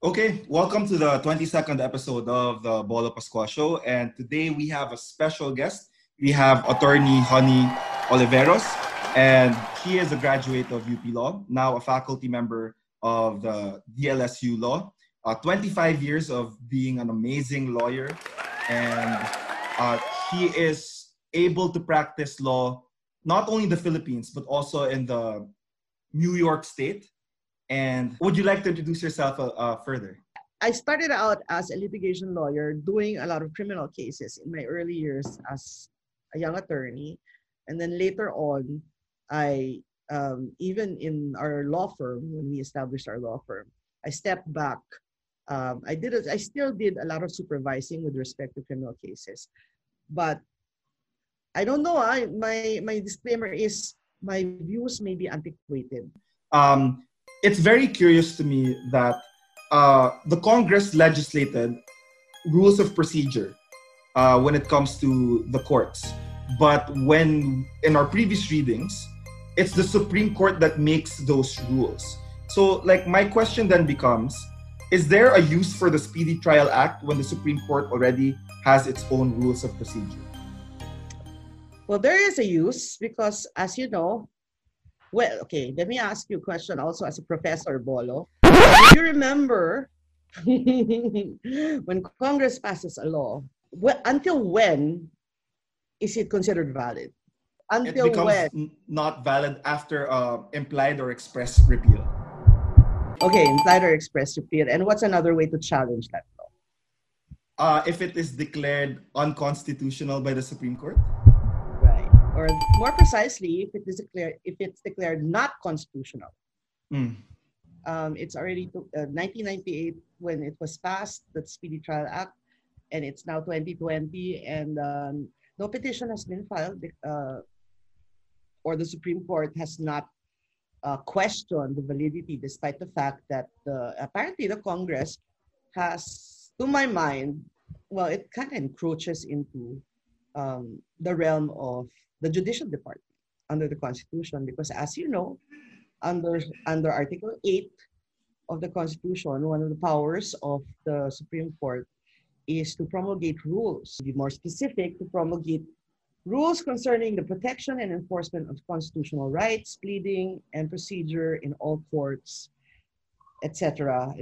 Okay, welcome to the 22nd episode of the Bolo Pascual Show. And today we have a special guest. We have attorney Honey Oliveros, and he is a graduate of UP Law, now a faculty member of the DLSU Law. Uh, 25 years of being an amazing lawyer, and uh, he is able to practice law not only in the Philippines, but also in the New York State and would you like to introduce yourself uh, uh, further? I started out as a litigation lawyer doing a lot of criminal cases in my early years as a young attorney. And then later on, I, um, even in our law firm, when we established our law firm, I stepped back. Um, I did. I still did a lot of supervising with respect to criminal cases, but I don't know. I my my disclaimer is my views may be antiquated. Um, it's very curious to me that uh, the Congress legislated rules of procedure uh, when it comes to the courts. But when in our previous readings, it's the Supreme Court that makes those rules. So, like, my question then becomes Is there a use for the Speedy Trial Act when the Supreme Court already has its own rules of procedure? Well, there is a use because, as you know, well, okay, let me ask you a question also as a professor, Bolo. Do you remember when Congress passes a law, well, until when is it considered valid? Until it becomes when? not valid after uh, implied or express repeal. Okay, implied or express repeal. And what's another way to challenge that law? Uh, if it is declared unconstitutional by the Supreme Court or more precisely, if it is declared if it's declared not constitutional. Mm. Um, it's already to, uh, 1998 when it was passed, the Speedy Trial Act, and it's now 2020, and um, no petition has been filed, uh, or the Supreme Court has not uh, questioned the validity, despite the fact that apparently the Congress has, to my mind, well, it kind of encroaches into um, the realm of the judicial department under the Constitution because, as you know, under under Article 8 of the Constitution, one of the powers of the Supreme Court is to promulgate rules. To be more specific, to promulgate rules concerning the protection and enforcement of constitutional rights, pleading, and procedure in all courts, etc.,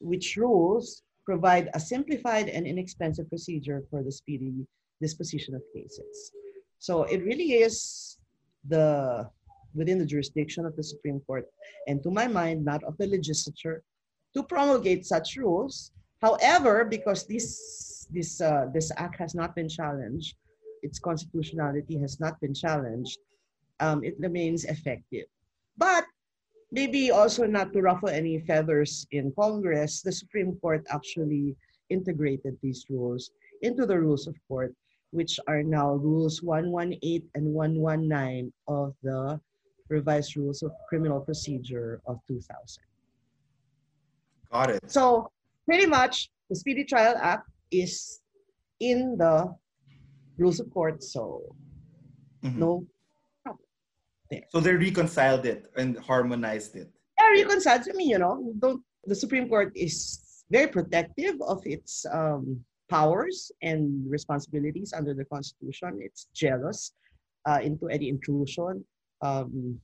which rules provide a simplified and inexpensive procedure for the speedy disposition of cases. So it really is the within the jurisdiction of the Supreme Court, and to my mind, not of the legislature, to promulgate such rules. However, because this this uh, this act has not been challenged, its constitutionality has not been challenged, um, it remains effective. But maybe also not to ruffle any feathers in Congress, the Supreme Court actually integrated these rules into the rules of court which are now rules 118 and 119 of the revised rules of criminal procedure of 2000. Got it. So pretty much the Speedy Trial Act is in the rules of court, so mm-hmm. no problem there. So they reconciled it and harmonized it. Yeah, reconciled. I mean, you know, don't the Supreme Court is very protective of its um, powers and responsibilities under the Constitution. It's jealous uh, into any intrusion. Um,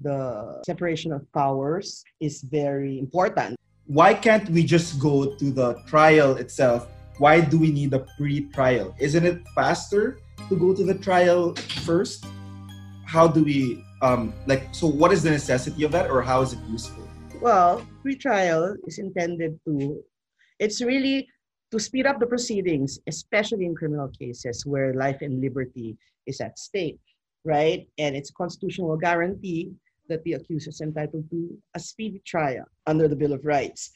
the separation of powers is very important. Why can't we just go to the trial itself? Why do we need a pre trial? Isn't it faster to go to the trial first? How do we, um, like, so what is the necessity of that or how is it useful? Well, pre trial is intended to, it's really to speed up the proceedings, especially in criminal cases where life and liberty is at stake, right? And it's a constitutional guarantee that the accused is entitled to a speedy trial under the Bill of Rights.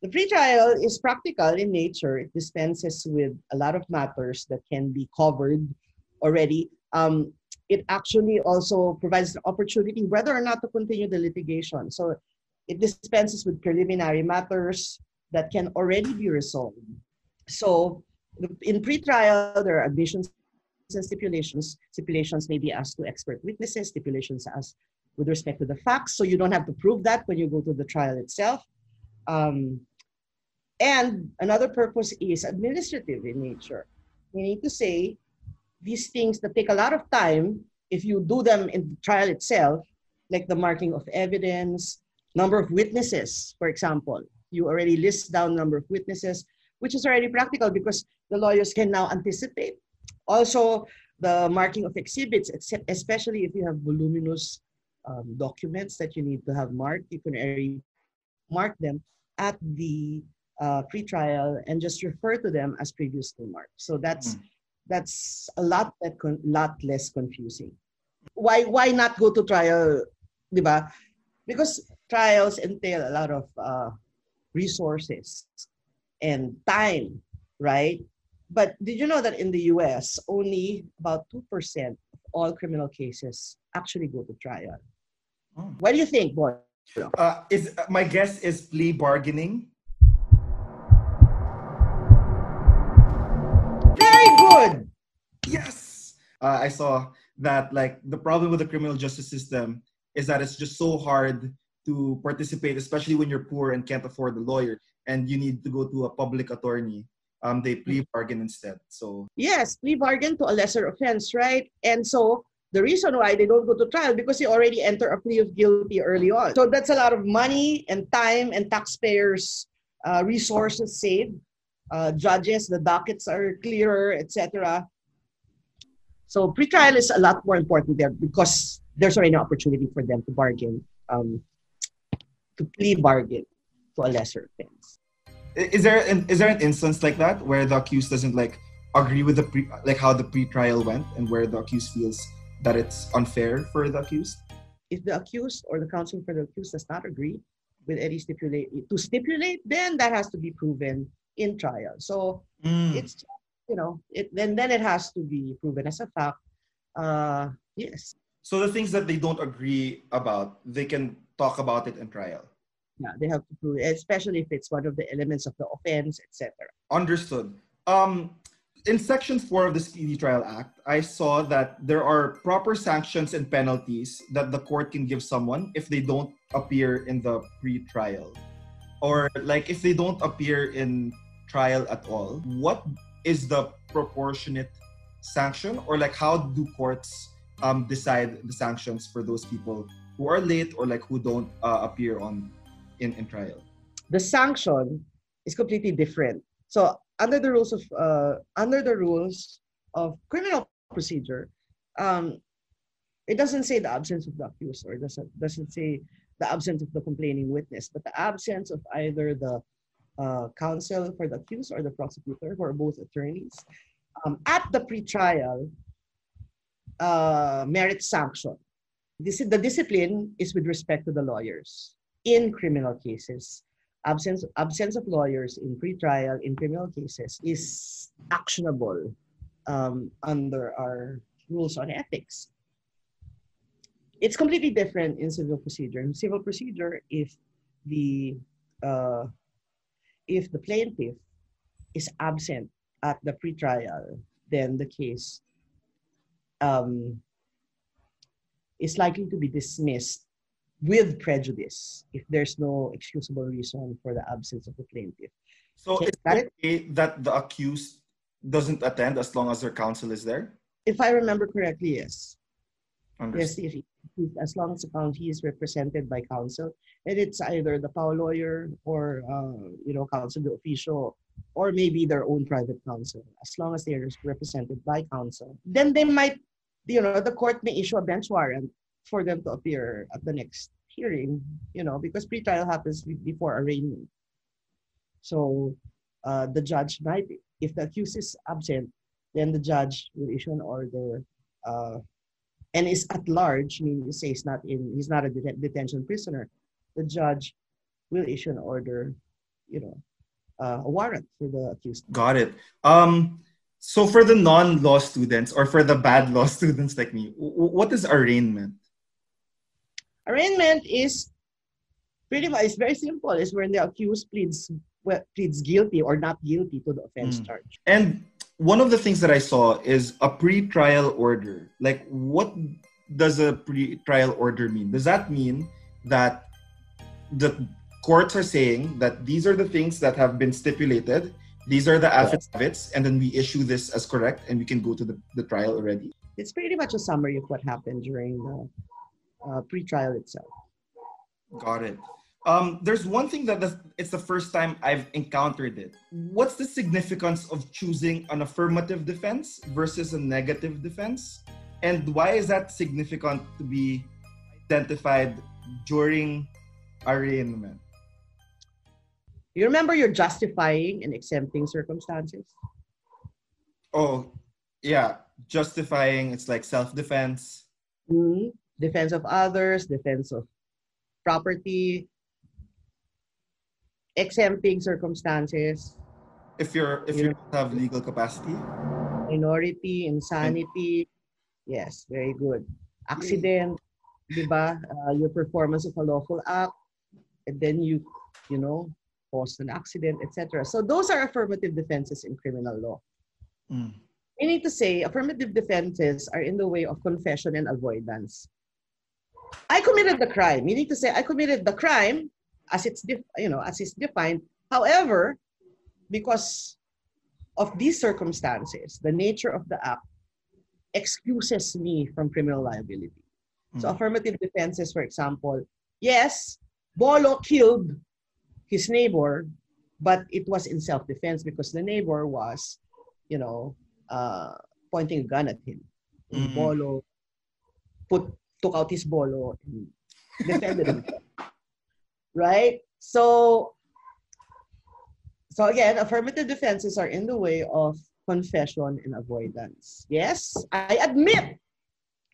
The pre-trial is practical in nature. It dispenses with a lot of matters that can be covered already. Um, it actually also provides an opportunity whether or not to continue the litigation. So it dispenses with preliminary matters that can already be resolved so in pre-trial, there are admissions and stipulations. Stipulations may be asked to expert witnesses, stipulations as with respect to the facts. So you don't have to prove that when you go to the trial itself. Um, and another purpose is administrative in nature. We need to say these things that take a lot of time, if you do them in the trial itself, like the marking of evidence, number of witnesses, for example, you already list down number of witnesses, which is already practical because the lawyers can now anticipate. Also, the marking of exhibits, especially if you have voluminous um, documents that you need to have marked, you can already mark them at the uh, pre-trial and just refer to them as previously marked. So that's mm. that's a lot that con- lot less confusing. Why why not go to trial, diba? Because trials entail a lot of uh, resources and time, right? But did you know that in the US, only about 2% of all criminal cases actually go to trial? Oh. What do you think, boy? Uh, is uh, my guess is plea bargaining. Very good. Yes. Uh, I saw that like the problem with the criminal justice system is that it's just so hard to participate, especially when you're poor and can't afford a lawyer and you need to go to a public attorney. Um, they plea bargain instead. So yes, plea bargain to a lesser offense, right? And so the reason why they don't go to trial because they already enter a plea of guilty early on. So that's a lot of money and time and taxpayers' uh, resources saved. Uh, judges, the dockets are clearer, etc. So pretrial is a lot more important there because there's already an opportunity for them to bargain um, to plea bargain to a lesser offense. Is there an, is there an instance like that where the accused doesn't like agree with the pre like how the pre-trial went and where the accused feels that it's unfair for the accused? If the accused or the counsel for the accused does not agree with any stipulate to stipulate, then that has to be proven in trial. So mm. it's you know it then then it has to be proven as a fact. Uh, yes. So the things that they don't agree about, they can talk about it in trial. Yeah, they have to prove it, especially if it's one of the elements of the offense, etc. Understood. Um, in Section 4 of the Speedy Trial Act, I saw that there are proper sanctions and penalties that the court can give someone if they don't appear in the pre-trial. Or like if they don't appear in trial at all, what is the proportionate sanction? Or like how do courts um, decide the sanctions for those people who are late or like who don't uh, appear on in, in trial? The sanction is completely different. So under the rules of uh, under the rules of criminal procedure, um, it doesn't say the absence of the accused or doesn't doesn't say the absence of the complaining witness, but the absence of either the uh, counsel for the accused or the prosecutor, who are both attorneys, um, at the pretrial uh, merit sanction. This, is, the discipline is with respect to the lawyers in criminal cases. Absence, absence of lawyers in pre-trial in criminal cases is actionable um, under our rules on ethics. It's completely different in civil procedure. In civil procedure, if the uh, if the plaintiff is absent at the pre-trial, then the case um, is likely to be dismissed with prejudice if there's no excusable reason for the absence of the plaintiff. So okay, is that it that the accused doesn't attend as long as their counsel is there? If I remember correctly, yes. Yes, if he, as long as the county is represented by counsel, and it's either the PAO lawyer or uh, you know counsel the official or maybe their own private counsel. As long as they are represented by counsel, then they might you know, the court may issue a bench warrant for them to appear at the next hearing, you know, because pretrial happens before arraignment. So uh, the judge might, if the accused is absent, then the judge will issue an order uh, and is at large, meaning to say he's not in, he's not a det- detention prisoner. The judge will issue an order, you know, uh, a warrant for the accused. Got it. Um, so for the non-law students or for the bad law students like me, what is arraignment? Arraignment is pretty much it's very simple. It's when the accused pleads well, pleads guilty or not guilty to the offense mm. charge. And one of the things that I saw is a pre-trial order. Like, what does a pre-trial order mean? Does that mean that the courts are saying that these are the things that have been stipulated, these are the affidavits, and then we issue this as correct and we can go to the, the trial already. It's pretty much a summary of what happened during the uh, pre-trial itself. Got it. Um, there's one thing that it's the first time I've encountered it. What's the significance of choosing an affirmative defense versus a negative defense? And why is that significant to be identified during arraignment? You remember you're justifying and exempting circumstances? Oh, yeah. Justifying, it's like self defense. Mm-hmm. Defense of others, defense of property, exempting circumstances. If you're if you, you don't have legal capacity. Minority, insanity. Yes, very good. Accident, diba? Uh, your performance of a lawful act, and then you, you know, caused an accident, etc. So those are affirmative defenses in criminal law. Mm. Meaning to say, affirmative defenses are in the way of confession and avoidance. I committed the crime, meaning to say I committed the crime as it's you know as it's defined. However, because of these circumstances, the nature of the act excuses me from criminal liability. Mm-hmm. So hmm. affirmative defenses, for example, yes, Bolo killed his neighbor, but it was in self-defense because the neighbor was, you know, uh, pointing a gun at him. Mm-hmm. Bolo put took out his bolo oh, and defended himself. right? So, so again, affirmative defenses are in the way of confession and avoidance. Yes, I admit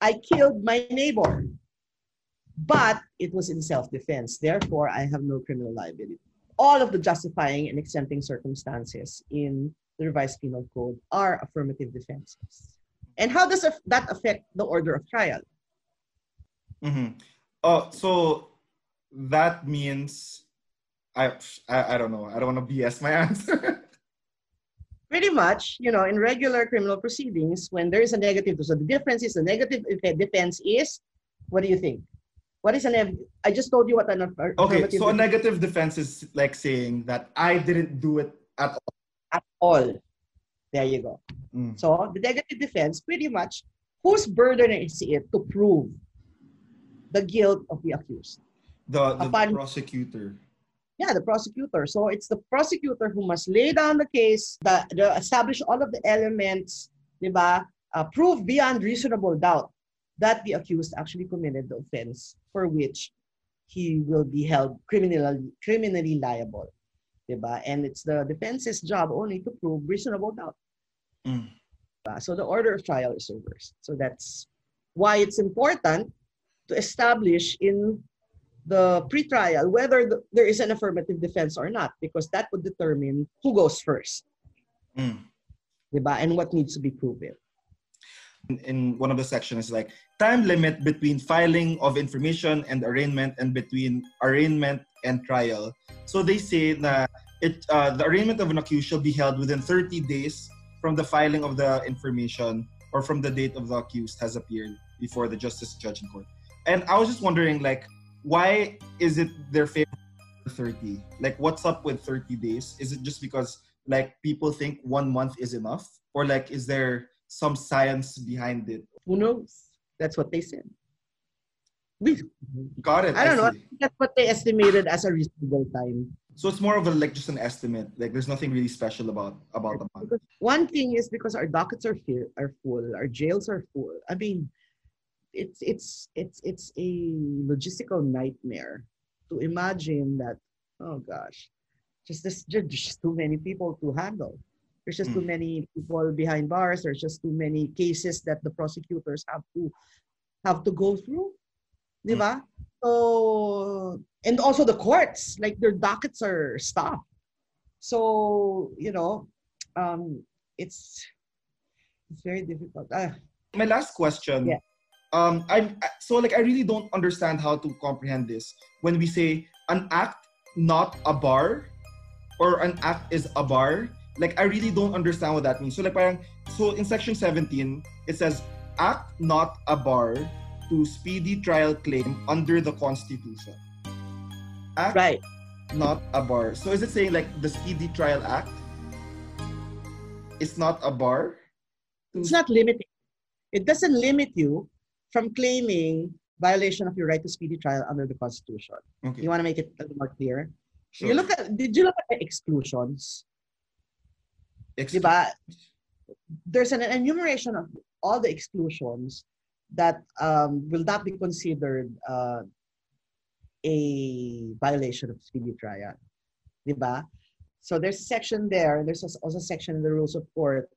I killed my neighbor, but it was in self-defense. Therefore, I have no criminal liability. All of the justifying and exempting circumstances in the revised penal code are affirmative defenses. And how does that affect the order of trial? Mm-hmm. Uh, so that means I, I, I don't know. I don't want to BS my answer. Pretty much, you know, in regular criminal proceedings, when there is a negative, so the difference is the negative defense is, what do you think? What is an? I just told you what an. Okay, so a negative defense is like saying that I didn't do it at all. At all. There you go. Mm. So the negative defense, pretty much, whose burden is it to prove the guilt of the accused? The, the Upon, prosecutor. Yeah, the prosecutor. So it's the prosecutor who must lay down the case, the, the establish all of the elements, diba? Uh, prove beyond reasonable doubt that the accused actually committed the offense for which he will be held criminally criminally liable. Diba? And it's the defense's job only to prove reasonable doubt. Mm. So the order of trial is reversed. So that's why it's important to establish in the pre-trial whether the, there is an affirmative defense or not because that would determine who goes first mm. diba? and what needs to be proven in, in one of the sections like time limit between filing of information and arraignment and between arraignment and trial so they say that it uh, the arraignment of an accused shall be held within 30 days from the filing of the information or from the date of the accused has appeared before the justice judge in court and i was just wondering like why is it their favorite 30? Like, what's up with 30 days? Is it just because like people think one month is enough, or like is there some science behind it? Who knows? That's what they said. We got it. I don't I know. That's what they estimated as a reasonable time. So it's more of a like just an estimate. Like there's nothing really special about about the month. One thing is because our dockets are full, are full, our jails are full. I mean, it's it's it's it's a logistical nightmare to imagine that oh gosh just this just too many people to handle. There's just mm. too hmm. many people behind bars. There's just too many cases that the prosecutors have to have to go through mm. so and also the courts like their dockets are stopped. So you know um it's it's very difficult. Uh, my last question. Yeah um i'm so like i really don't understand how to comprehend this when we say an act not a bar or an act is a bar like i really don't understand what that means so like parang, so in section 17 it says act not a bar to speedy trial claim under the constitution act, right not a bar. So is it saying like the Speedy Trial Act is not a bar? It's not limiting. It doesn't limit you from claiming violation of your right to speedy trial under the Constitution. Okay. You want to make it a little more clear? Sure. You look at did you look at the exclusions? Exclusions. There's an enumeration of all the exclusions that um, will not be considered uh, a violation of speedy trial. Diba? So there's a section there, and there's also a section in the rules of court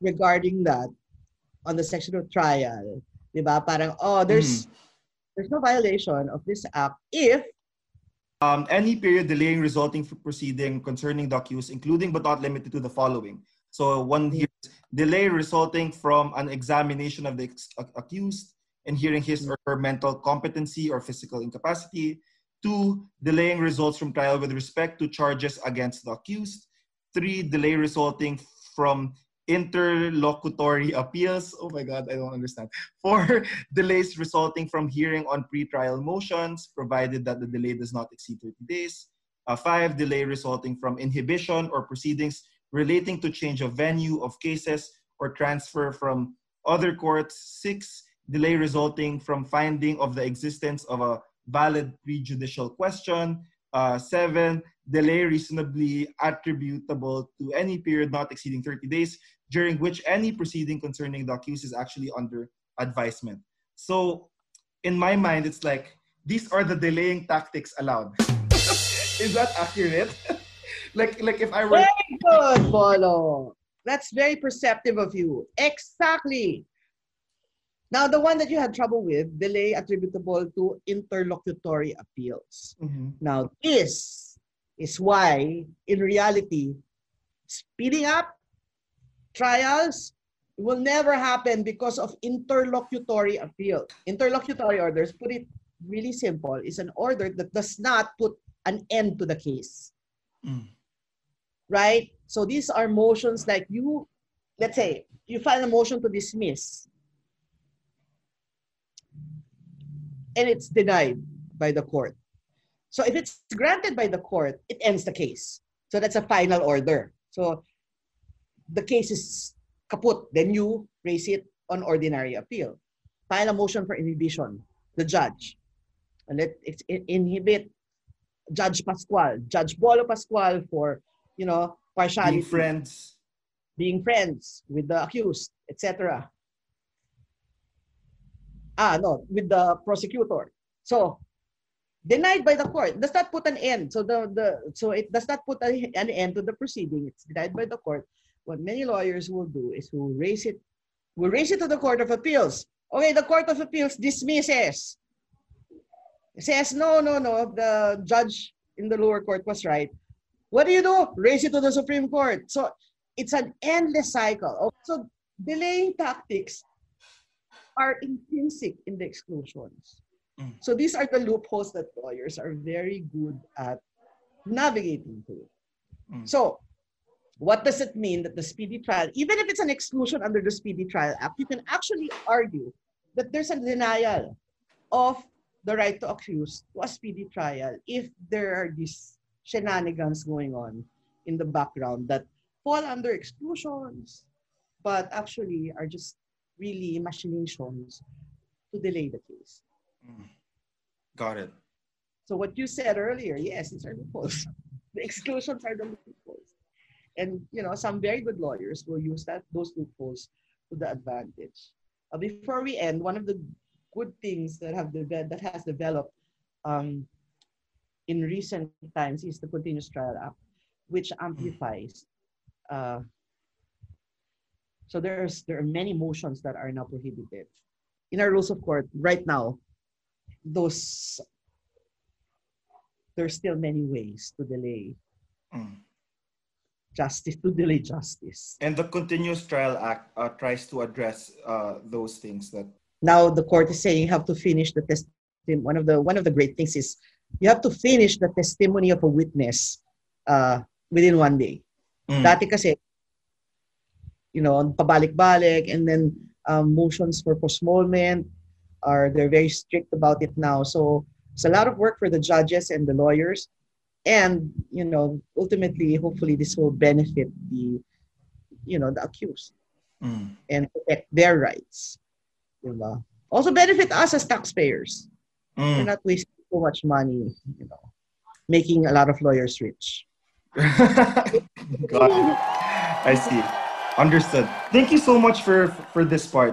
regarding that on the section of trial. Diba? Parang, oh, there's, mm. there's no violation of this act if um, any period delaying resulting from proceeding concerning the accused, including but not limited to the following. So one here delay resulting from an examination of the accused and hearing his or her mental competency or physical incapacity. Two, delaying results from trial with respect to charges against the accused. Three, delay resulting from interlocutory appeals. Oh my God, I don't understand. Four, delays resulting from hearing on pretrial motions, provided that the delay does not exceed 30 days. Uh, five, delay resulting from inhibition or proceedings relating to change of venue of cases or transfer from other courts. Six, delay resulting from finding of the existence of a valid prejudicial question. Uh, seven, delay reasonably attributable to any period not exceeding 30 days during which any proceeding concerning the accused is actually under advisement. So, in my mind, it's like these are the delaying tactics allowed. is that accurate? like, like if I were. Very good, Bolo. That's very perceptive of you. Exactly. Now, the one that you had trouble with, delay attributable to interlocutory appeals. Mm-hmm. Now, this is why, in reality, speeding up trials will never happen because of interlocutory appeal. Interlocutory orders, put it really simple, is an order that does not put an end to the case. Mm. Right? So these are motions like you, let's say, you file a motion to dismiss and it's denied by the court. So if it's granted by the court, it ends the case. So that's a final order. So the case is kaput. Then you raise it on ordinary appeal. File a motion for inhibition, the judge. And let it inhibit Judge Pascual, Judge Bolo Pascual for, you know, partiality. Being friends. Being friends with the accused, etc ah, no, with the prosecutor. So, denied by the court does not put an end. So the, the so it does not put an end to the proceeding. It's denied by the court. What many lawyers will do is will raise it, will raise it to the Court of Appeals. Okay, the Court of Appeals dismisses. says no, no, no. The judge in the lower court was right. What do you do? Raise it to the Supreme Court. So it's an endless cycle. So delaying tactics are intrinsic in the exclusions. Mm. So these are the loopholes that lawyers are very good at navigating through. Mm. So what does it mean that the speedy trial, even if it's an exclusion under the Speedy Trial Act, you can actually argue that there's a denial of the right to accuse to a speedy trial if there are these shenanigans going on in the background that fall under exclusions, but actually are just really machinations to delay the case. Mm. Got it. So what you said earlier, yes, these are loopholes. the exclusions are the loopholes. And you know, some very good lawyers will use that those loopholes to the advantage. Uh, before we end, one of the good things that have de- that has developed um, in recent times is the Continuous Trial Act, which mm. amplifies uh, so there's there are many motions that are now prohibited. In our rules of court, right now, those there's still many ways to delay mm. justice, to delay justice. And the Continuous Trial Act uh, tries to address uh, those things that now the court is saying you have to finish the testimony. One of the one of the great things is you have to finish the testimony of a witness uh, within one day. Mm. Dati kasi you know, pabalik-balik, and then um, motions for postponement are they're very strict about it now. So it's a lot of work for the judges and the lawyers and you know ultimately hopefully this will benefit the you know the accused mm. and protect their rights diba? also benefit us as taxpayers mm. we're not wasting so much money you know making a lot of lawyers rich i see understood. Thank you so much for for this part